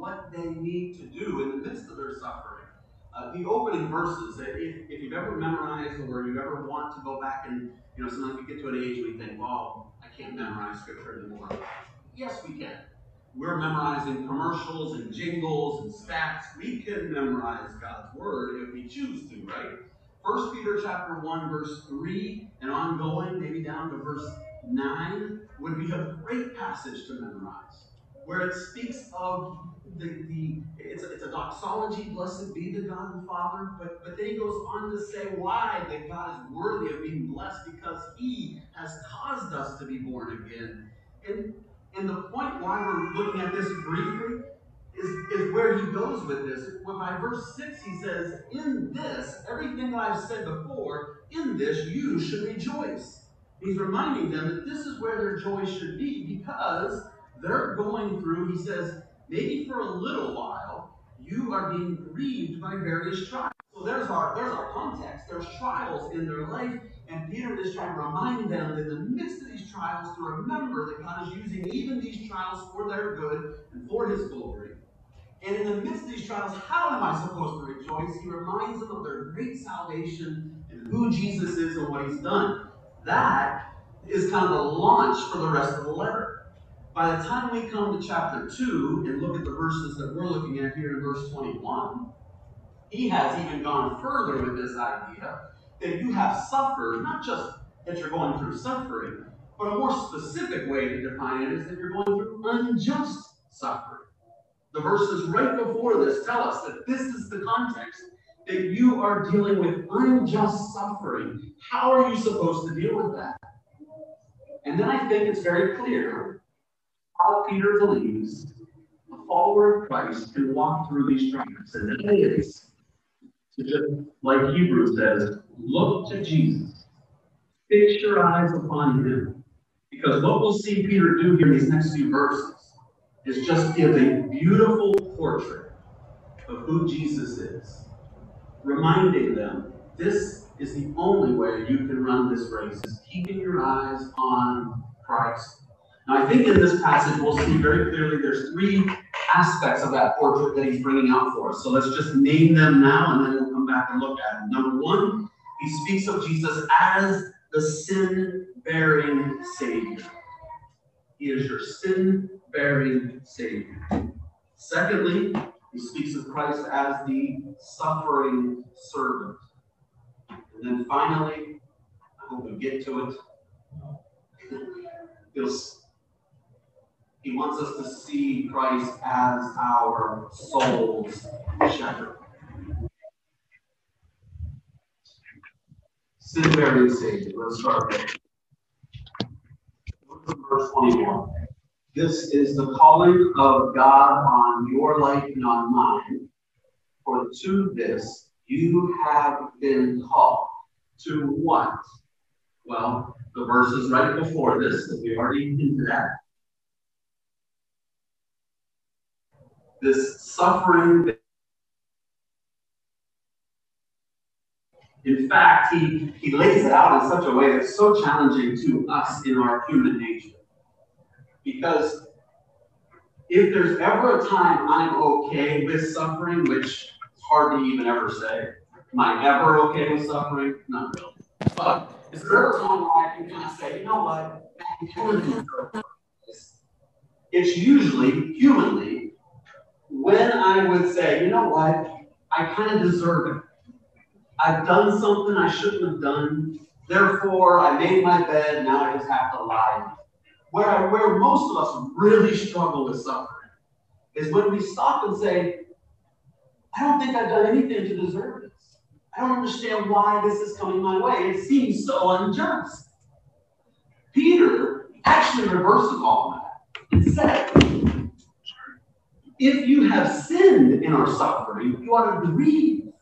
what they need to do in the midst of their suffering. Uh, the opening verses, if, if you've ever memorized or you ever want to go back and, you know, sometimes we get to an age we think, well, I can't memorize scripture anymore. Yes, we can. We're memorizing commercials and jingles and stats. We can memorize God's word if we choose to, right? First Peter chapter 1, verse 3 and ongoing, maybe down to verse 9, would be a great passage to memorize, where it speaks of the, the it's, a, it's a doxology, blessed be the God and Father, but, but then he goes on to say why that God is worthy of being blessed because he has caused us to be born again. And, and the point why we're looking at this briefly is, is where he goes with this. Well, by verse 6, he says, In this, everything that I've said before, in this you should rejoice. He's reminding them that this is where their joy should be because they're going through, he says, maybe for a little while, you are being grieved by various trials. So there's our there's our context. There's trials in their life, and Peter is trying to remind them in the midst of these trials to remember that God is using even these trials for their good and for his glory. And in the midst of these trials, how am I supposed to rejoice? He reminds them of their great salvation and who Jesus is and what he's done. That is kind of the launch for the rest of the letter. By the time we come to chapter 2 and look at the verses that we're looking at here in verse 21, he has even gone further with this idea that you have suffered, not just that you're going through suffering, but a more specific way to define it is that you're going through unjust suffering. The verses right before this tell us that this is the context that you are dealing with unjust suffering. How are you supposed to deal with that? And then I think it's very clear how Peter believes a follower of Christ can walk through these trials. And that is to just, like Hebrews says, look to Jesus. Fix your eyes upon him. Because what we'll see Peter do here in these next few verses is just give a beautiful portrait of who Jesus is, reminding them this is the only way you can run this race, is keeping your eyes on Christ. Now, I think in this passage we'll see very clearly there's three aspects of that portrait that he's bringing out for us. So let's just name them now and then we'll come back and look at them. Number one, he speaks of Jesus as the sin bearing Savior. He is your sin bearing Savior. Secondly, he speaks of Christ as the suffering servant. And then finally, I hope we get to it. he wants us to see Christ as our soul's shepherd. Sin bearing Savior. Let's start. Verse 21. This is the calling of God on your life and on mine. For to this you have been called. To what? Well, the verses right before this, that we already hinted at. This suffering. In fact, he, he lays it out in such a way that's so challenging to us in our human nature. Because if there's ever a time I'm okay with suffering, which is hard to even ever say, am I ever okay with suffering? Not really. But is there a time where I can kind of say, you know what? It's usually, humanly, when I would say, you know what? I kind of deserve it. I've done something I shouldn't have done. Therefore, I made my bed. Now I just have to lie where, I, where most of us really struggle with suffering is when we stop and say, I don't think I've done anything to deserve this. I don't understand why this is coming my way. It seems so unjust. Peter actually reverses all that and said, if you have sinned in our suffering, you ought to grieve.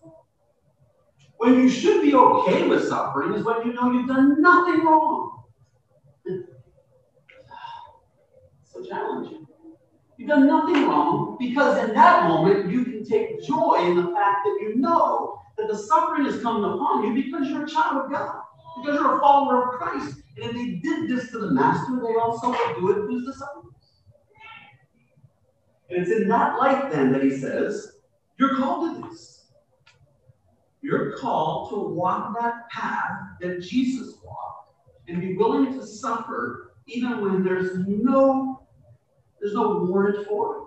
When you should be okay with suffering is when you know you've done nothing wrong. so challenging. You've done nothing wrong because in that moment you can take joy in the fact that you know that the suffering is coming upon you because you're a child of God, because you're a follower of Christ. And if they did this to the master, they also would do it to his disciples. And it's in that light then that he says, You're called to this. You're called to walk that path that Jesus walked and be willing to suffer even when there's no there's no warrant for it.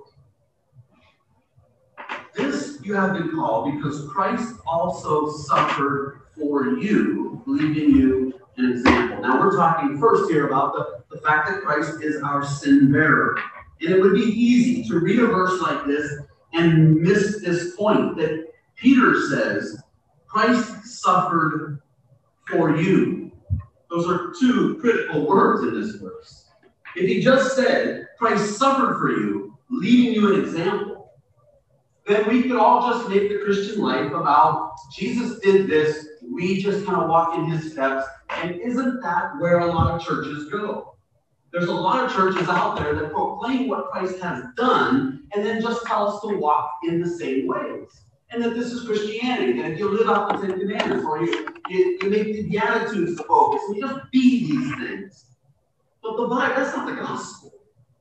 This you have been called because Christ also suffered for you, leaving you an example. Now we're talking first here about the, the fact that Christ is our sin bearer. And it would be easy to read a verse like this and miss this point that Peter says, Christ suffered for you. Those are two critical words in this verse. If he just said, Christ suffered for you, leaving you an example, then we could all just make the Christian life about Jesus did this, we just kind of walk in his steps. And isn't that where a lot of churches go? There's a lot of churches out there that proclaim what Christ has done and then just tell us to walk in the same ways. And that this is Christianity. And if you live out the Ten Commandments or you, you, you make the Beatitudes the focus and you just be these things. But the Bible, that's not the gospel.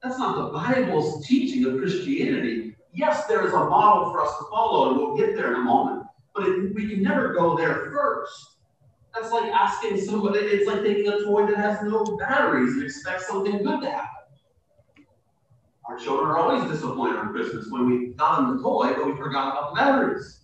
That's not the Bible's teaching of Christianity. Yes, there is a model for us to follow, and we'll get there in a moment. But it, we can never go there first. That's like asking somebody, it's like taking a toy that has no batteries and expect something good to happen. Our children are always disappointed on Christmas when we got them the toy, but we forgot about the batteries.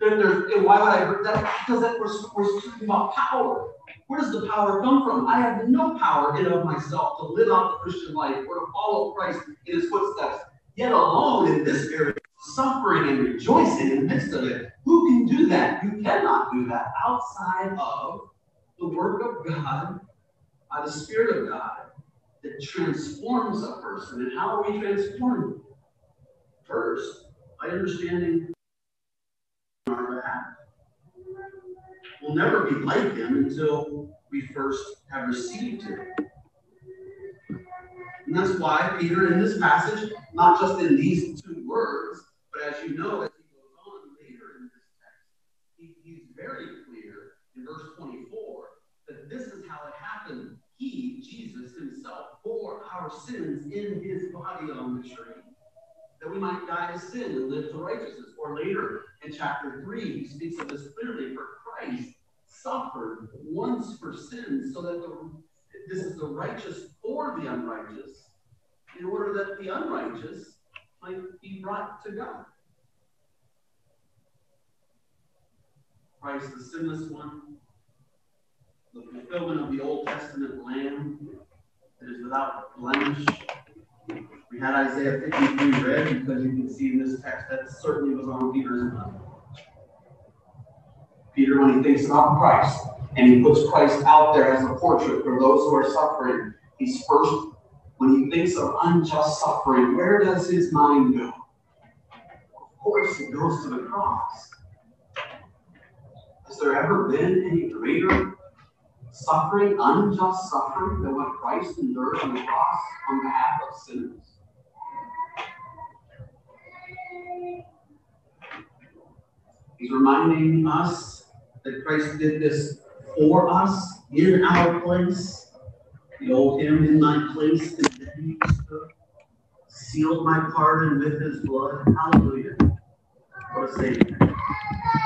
Then there's, and why would I that? Because that we're, we're talking about power. Where does the power come from? I have no power in of myself to live out the Christian life or to follow Christ in his footsteps, yet alone in this area suffering and rejoicing in the midst of it. Who can do that? You cannot do that outside of the work of God, by the Spirit of God, that transforms a person. And how are we transformed? First, by understanding our behalf. We'll never be like Him until we first have received Him. And that's why Peter, in this passage, not just in these two words, but as you know, as he goes on later in this text, he, he's very clear in verse 24 that this is how it happened. He, Jesus himself, bore our sins in his body on the tree, that we might die to sin and live to righteousness. Or later in chapter 3, he speaks of this clearly, for Christ suffered once for sins, so that the, this is the righteous for the unrighteous, in order that the unrighteous might be brought to God. Christ, the sinless one, the fulfillment of the Old Testament Lamb that is without blemish. We had Isaiah 53 read because you can see in this text that certainly was on Peter's mind. Peter, when he thinks about Christ and he puts Christ out there as a portrait for those who are suffering, he's first when he thinks of unjust suffering, where does his mind go? Of course, it goes to the cross. Has there ever been any greater suffering, unjust suffering, than what Christ endured on the cross on behalf of sinners? He's reminding us that Christ did this for us in our place the him in my place and then he sealed my pardon with his blood. Hallelujah. What a Savior.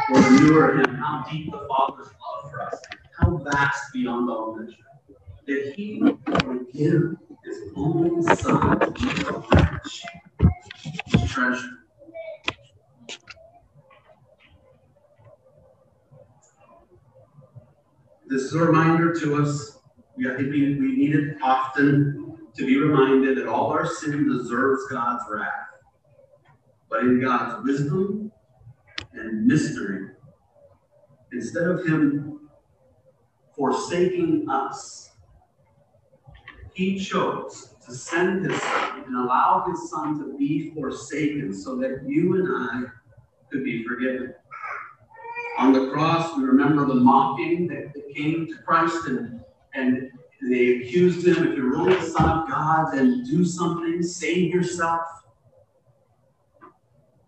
What a newer hymn. How deep the Father's love for us. How vast beyond all measure. That he would give his own son to treasure. This is a reminder to us we, I think we, we need it often to be reminded that all our sin deserves God's wrath. But in God's wisdom and mystery, instead of Him forsaking us, He chose to send His Son and allow His Son to be forsaken so that you and I could be forgiven. On the cross, we remember the mocking that came to Christ and and they accused him, if you're really the Son of God, then do something, save yourself.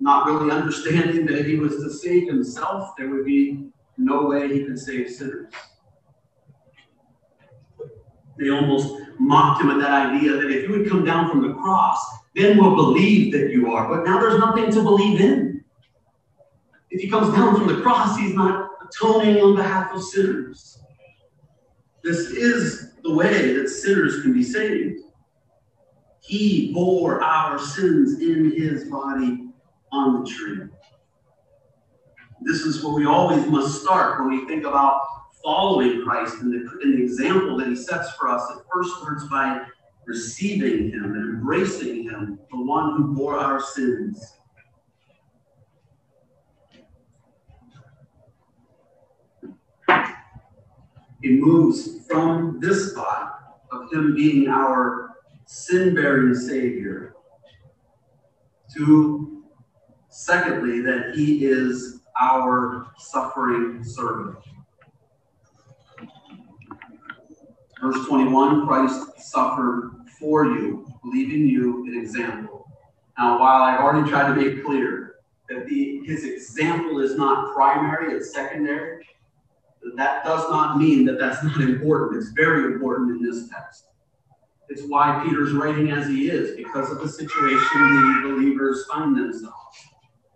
Not really understanding that if he was to save himself, there would be no way he could save sinners. They almost mocked him at that idea that if you would come down from the cross, then we'll believe that you are. But now there's nothing to believe in. If he comes down from the cross, he's not atoning on behalf of sinners. This is the way that sinners can be saved. He bore our sins in his body on the tree. This is where we always must start when we think about following Christ and the, and the example that he sets for us. It first starts by receiving him and embracing him, the one who bore our sins. It moves from this thought of him being our sin bearing Savior to, secondly, that he is our suffering servant. Verse 21 Christ suffered for you, leaving you an example. Now, while I've already tried to make clear that the, his example is not primary, it's secondary, that does not mean that that's not important. It's very important in this text. It's why Peter's writing as he is, because of the situation the believers find themselves.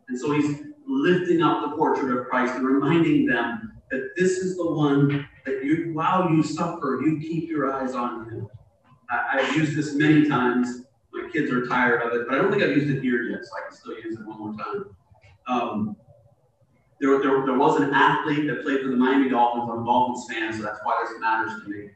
And so he's lifting up the portrait of Christ and reminding them that this is the one that you, while you suffer, you keep your eyes on him. I, have used this many times. My kids are tired of it, but I don't think I've used it here yet, so I can still use it one more time. Um, there, there, there was an athlete that played for the Miami Dolphins. I'm a Dolphins fan, so that's why this matters to me.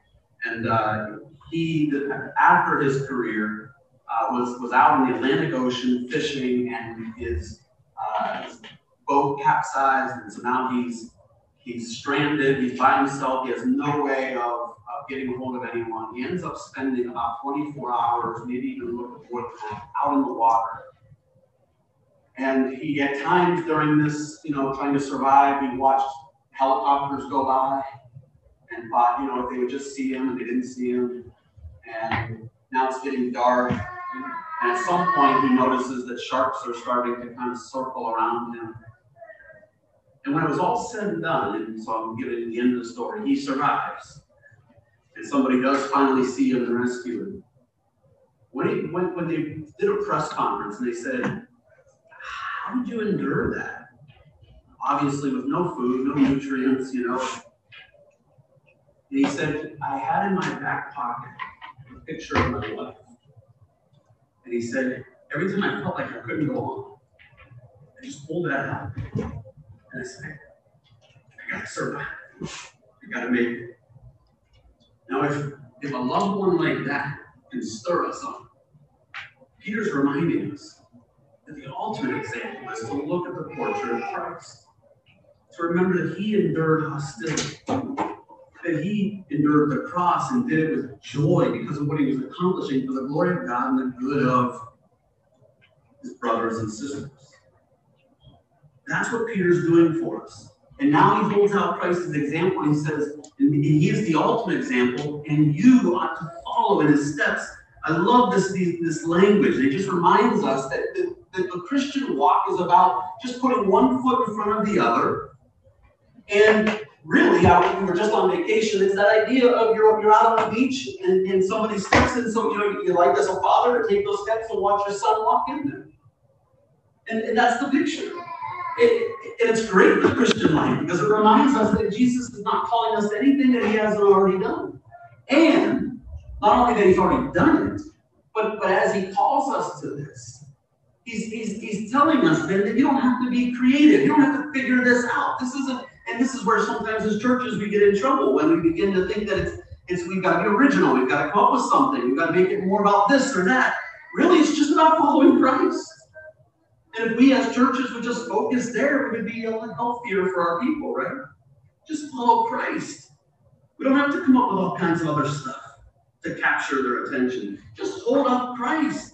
And uh, he, after his career, uh, was was out in the Atlantic Ocean fishing, and his, uh, his boat capsized, and so now he's he's stranded. He's by himself. He has no way of, of getting a hold of anyone. He ends up spending about 24 hours, maybe even a little bit more out in the water and he, at times during this, you know, trying to survive, he watched helicopters go by and thought, you know, if they would just see him and they didn't see him. And now it's getting dark. And at some point, he notices that sharks are starting to kind of circle around him. And when it was all said and done, and so I'm giving the end of the story, he survives. And somebody does finally see him and rescue him. When, he, when, when they did a press conference and they said, how did you endure that? Obviously, with no food, no nutrients, you know. And he said, I had in my back pocket a picture of my wife. And he said, every time I felt like I couldn't go on, I just pulled that out. And I said, I gotta survive. I gotta make it. Now, if, if a loved one like that can stir us up, Peter's reminding us the ultimate example is to look at the portrait of Christ. To remember that he endured hostility, that he endured the cross and did it with joy because of what he was accomplishing for the glory of God and the good of his brothers and sisters. That's what Peter's doing for us. And now he holds out Christ as an example and he says, and he is the ultimate example, and you ought to follow in his steps. I love this, this language. It just reminds us that, that the Christian walk is about just putting one foot in front of the other. And really, I, we were just on vacation, it's that idea of you're, you're out on the beach and, and somebody steps in, so you know, you like as a father to take those steps and watch your son walk in there. And, and that's the picture. It, and it's great the Christian life because it reminds us that Jesus is not calling us anything that he hasn't already done. And not only that he's already done it, but, but as he calls us to this, He's, he's, he's telling us then that you don't have to be creative. You don't have to figure this out. This isn't, and this is where sometimes as churches we get in trouble when we begin to think that it's, it's we've got to be original. We've got to come up with something. We've got to make it more about this or that. Really, it's just about following Christ. And if we as churches would just focus there, we would be a lot healthier for our people, right? Just follow Christ. We don't have to come up with all kinds of other stuff to capture their attention. Just hold up Christ.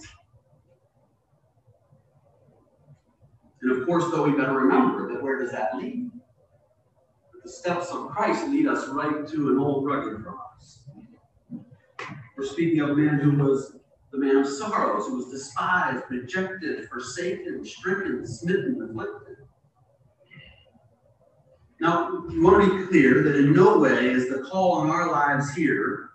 And of course, though, we better remember that where does that lead? The steps of Christ lead us right to an old rugged cross. We're speaking of a man who was the man of sorrows, who was despised, rejected, forsaken, stricken, smitten, afflicted. Now, we want to be clear that in no way is the call on our lives here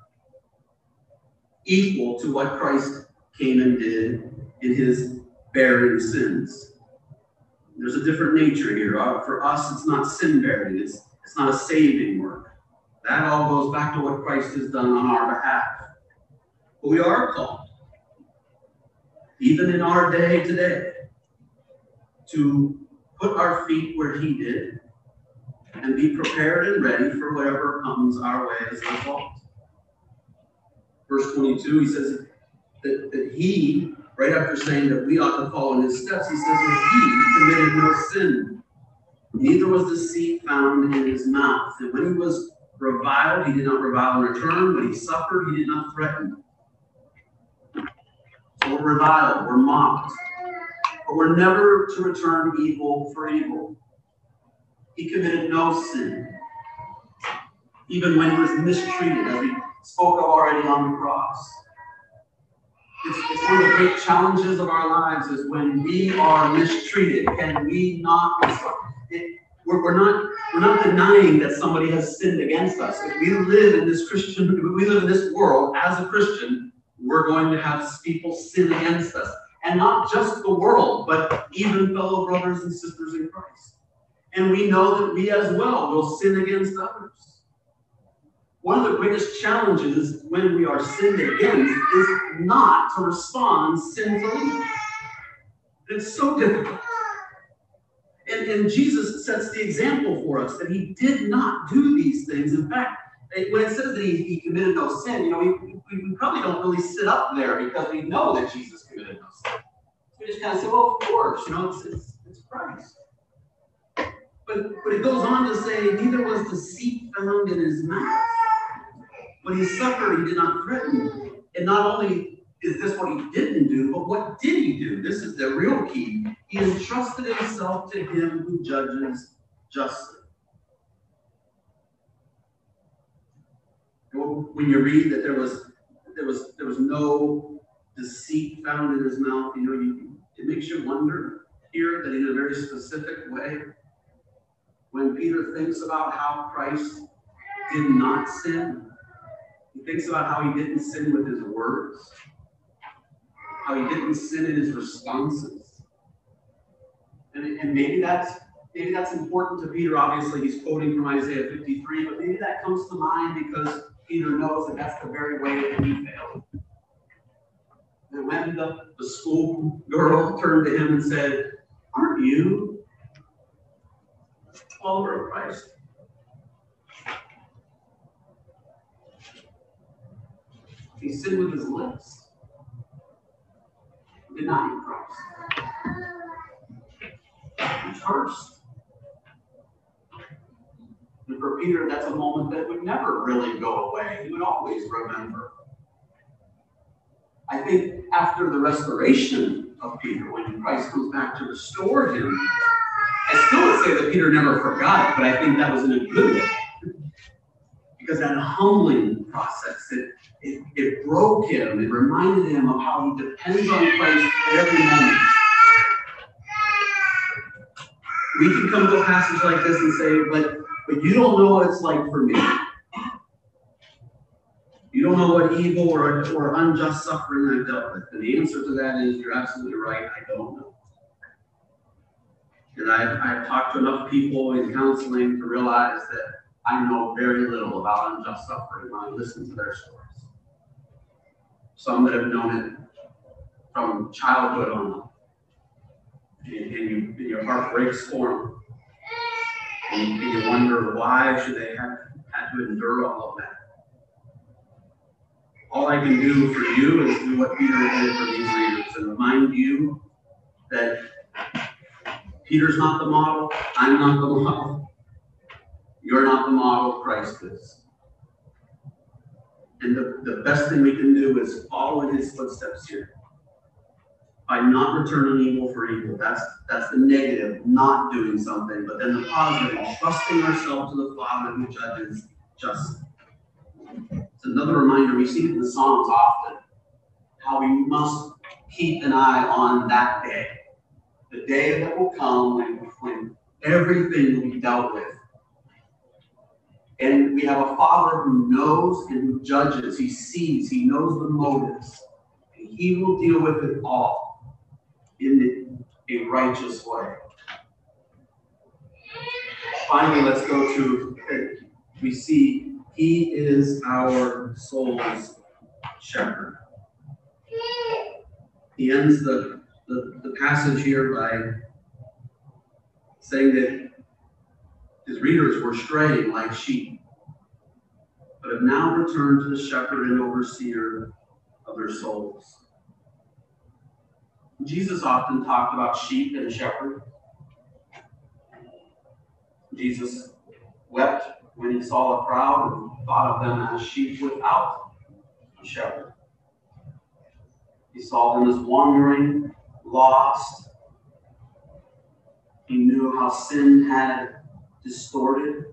equal to what Christ came and did in his bearing sins. There's a different nature here. Uh, for us, it's not sin bearing, it's, it's not a saving work. That all goes back to what Christ has done on our behalf. But we are called, even in our day today, to put our feet where he did and be prepared and ready for whatever comes our way as a result. Verse 22, he says that, that he, right after saying that we ought to follow in his steps, he says that he committed no sin. Neither was the deceit found in his mouth. And when he was reviled, he did not revile in return. When he suffered, he did not threaten. So we're reviled, we're mocked, but we're never to return evil for evil. He committed no sin, even when he was mistreated, as we spoke of already on the cross. It's, it's one of the great challenges of our lives is when we are mistreated. Can we not it, we're, we're, not we're not denying that somebody has sinned against us. If we live in this Christian, we live in this world as a Christian, we're going to have people sin against us. And not just the world, but even fellow brothers and sisters in Christ. And we know that we as well will sin against others. One of the greatest challenges when we are sinned against is not to respond sinfully. It's so difficult. And, and Jesus sets the example for us that he did not do these things. In fact, when it says that he, he committed no sin, you know, we, we, we, probably don't really sit up there because we know that Jesus committed no sin. We just kind of say, well, of course, you know, it's, it's, it's Christ. But, but it goes on to say, neither was deceit found in his mouth. When he suffered, he did not threaten. And not only is this what he didn't do, but what did he do? This is the real key. He entrusted himself to him who judges justly. When you read that there was there was there was no deceit found in his mouth, you know, you, it makes you wonder here that in a very specific way, when Peter thinks about how Christ did not sin, he thinks about how he didn't sin with his words, how he didn't sin in his responses. And, and maybe that's maybe that's important to Peter. Obviously, he's quoting from Isaiah 53, but maybe that comes to mind because Peter knows that that's the very way that he failed. And when the, the school girl turned to him and said, Aren't you follower of Christ? He sinned with his lips, denying Christ. He cursed. And for Peter, that's a moment that would never really go away. He would always remember. I think after the restoration of Peter, when Christ comes back to restore him, I still would say that Peter never forgot it, but I think that was in a good way. Because that humbling process, it, it, it broke him, it reminded him of how he depends on Christ every moment. We can come to a passage like this and say, but, but you don't know what it's like for me. You don't know what evil or, or unjust suffering I've dealt with. And the answer to that is you're absolutely right, I don't know. And I've, I've talked to enough people in counseling to realize that I know very little about unjust suffering when I listen to their stories. Some that have known it from childhood on, and, and, you, and your heart breaks for them. And, and you wonder why should they have had to endure all of that. All I can do for you is do what Peter did for these readers and remind you that Peter's not the model. I'm not the model. You're not the model. Christ is. And the, the best thing we can do is follow in his footsteps here by not returning evil for evil. That's that's the negative, not doing something. But then the positive, trusting ourselves to the Father who judges justly. It's another reminder. We see it in the Psalms often how we must keep an eye on that day the day that will come when, when everything will be dealt with. And we have a Father who knows and who judges. He sees, he knows the motives. And he will deal with it all in a righteous way. Finally, let's go to we see he is our soul's shepherd. He ends the, the, the passage here by saying that his readers were straying like sheep, but have now returned to the shepherd and overseer of their souls. Jesus often talked about sheep and shepherd. Jesus wept when he saw a crowd and thought of them as sheep without a shepherd. He saw them as wandering, lost. He knew how sin had distorted.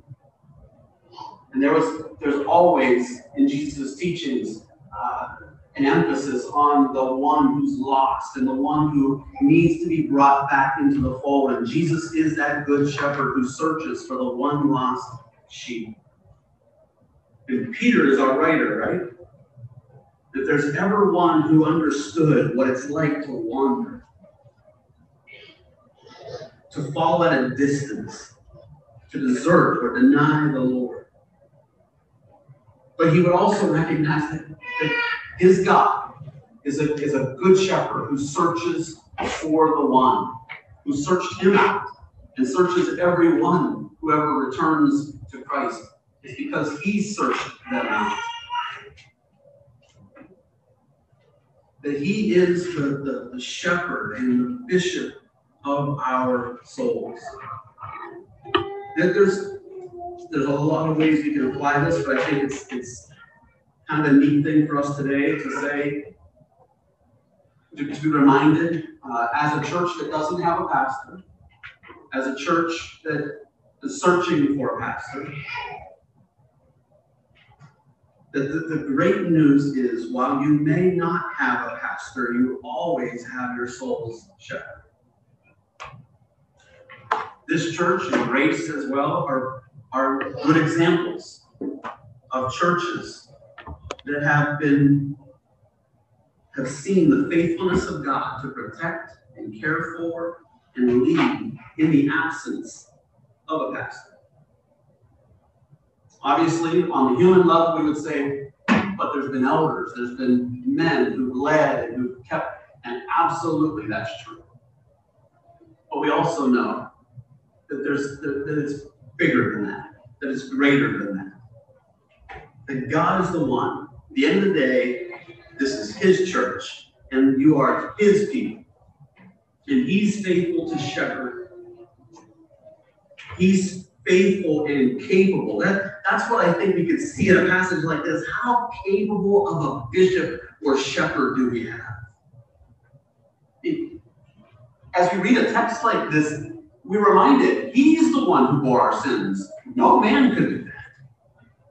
And there was there's always in Jesus' teachings uh, an emphasis on the one who's lost and the one who needs to be brought back into the fold. And Jesus is that good shepherd who searches for the one lost sheep. And Peter is our writer, right? If there's ever one who understood what it's like to wander, to fall at a distance, to desert or deny the Lord. But he would also recognize that, that his God is a, is a good shepherd who searches for the one, who searched him out and searches every one whoever returns to Christ. It's because he searched them out. That he is the, the, the shepherd and the bishop of our souls there's there's a lot of ways we can apply this, but I think it's it's kind of a neat thing for us today to say to, to be reminded uh, as a church that doesn't have a pastor, as a church that is searching for a pastor. That the, the great news is while you may not have a pastor, you always have your soul's shepherd this church and Grace as well are, are good examples of churches that have been have seen the faithfulness of God to protect and care for and lead in the absence of a pastor. Obviously, on the human level, we would say, but there's been elders, there's been men who've led and who've kept, and absolutely that's true. But we also know that there's that, that it's bigger than that, that it's greater than that. That God is the one. At the end of the day, this is His church, and you are His people. And He's faithful to shepherd. He's faithful and capable. That, that's what I think we can see in a passage like this. How capable of a bishop or shepherd do we have? As we read a text like this, we're reminded He's the one who bore our sins. No man could do that.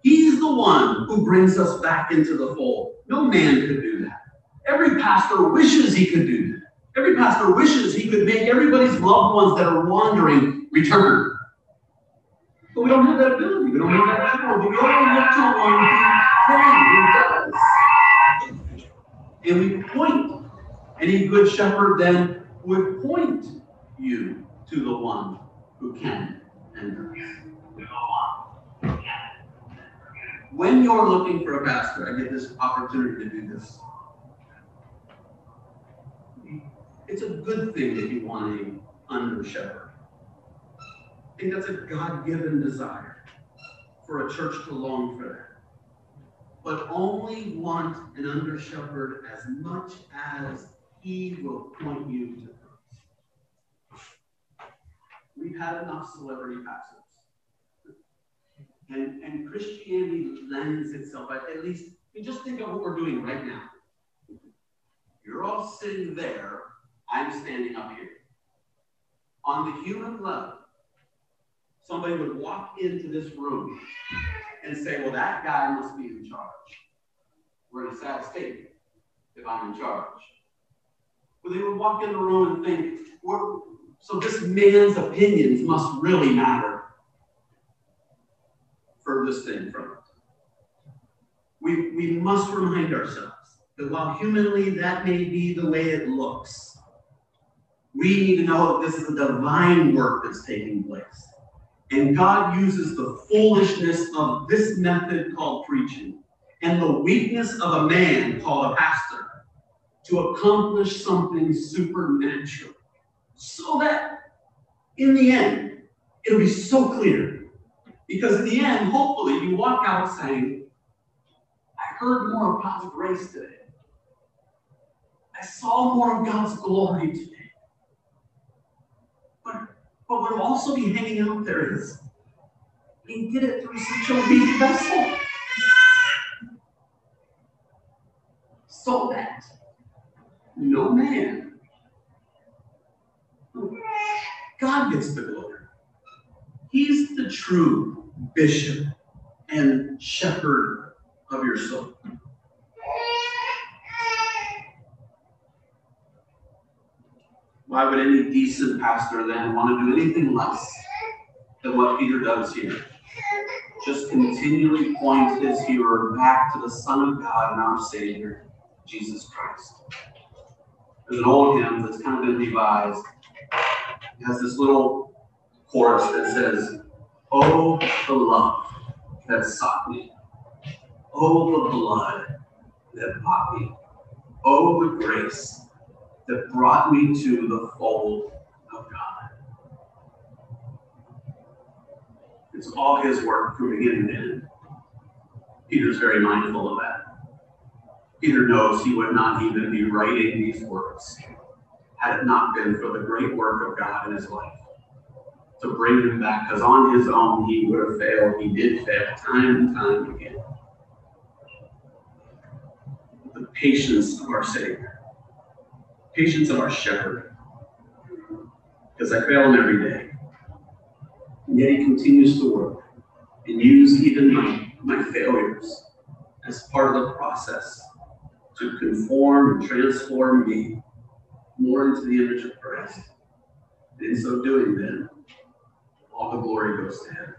He's the one who brings us back into the fold. No man could do that. Every pastor wishes he could do that. Every pastor wishes he could make everybody's loved ones that are wandering return. But we don't have that ability. We don't have that power. We only look to one who can, who does. And we point. Any good shepherd then would point you to the one who can and does. When you're looking for a pastor, I get this opportunity to do this. It's a good thing that you want a under shepherd. I think that's a God given desire for a church to long for that. But only want an under shepherd as much as he will point you to we've had enough celebrity pastors. And, and Christianity lends itself, at least, just think of what we're doing right now. You're all sitting there, I'm standing up here. On the human level, somebody would walk into this room and say, well, that guy must be in charge. We're in a sad state if I'm in charge. But they would walk in the room and think, so this man's opinions must really matter. furthest thing from it. We, we must remind ourselves that while humanly that may be the way it looks, we need to know that this is a divine work that's taking place. And God uses the foolishness of this method called preaching and the weakness of a man called a pastor to accomplish something supernatural. So that in the end, it'll be so clear. Because in the end, hopefully, you walk out saying, I heard more of God's grace today. I saw more of God's glory today. But, but what will also be hanging out there is he did it through such a weak vessel. So that no man, God gets the glory. He's the true bishop and shepherd of your soul. Why would any decent pastor then want to do anything less than what Peter does here? Just continually point his hearer back to the Son of God and our Savior, Jesus Christ. There's an old hymn that's kind of been revised. Has this little chorus that says, Oh, the love that sought me. Oh, the blood that bought me. Oh, the grace that brought me to the fold of God. It's all his work from beginning to end. Peter's very mindful of that. Peter knows he would not even be writing these words had it not been for the great work of God in his life to bring him back, because on his own he would have failed. He did fail time and time again. The patience of our Savior, patience of our shepherd, because I fail him every day. And yet he continues to work and use even my, my failures as part of the process to conform and transform me more into the image of Christ. In so doing, then, all the glory goes to Him.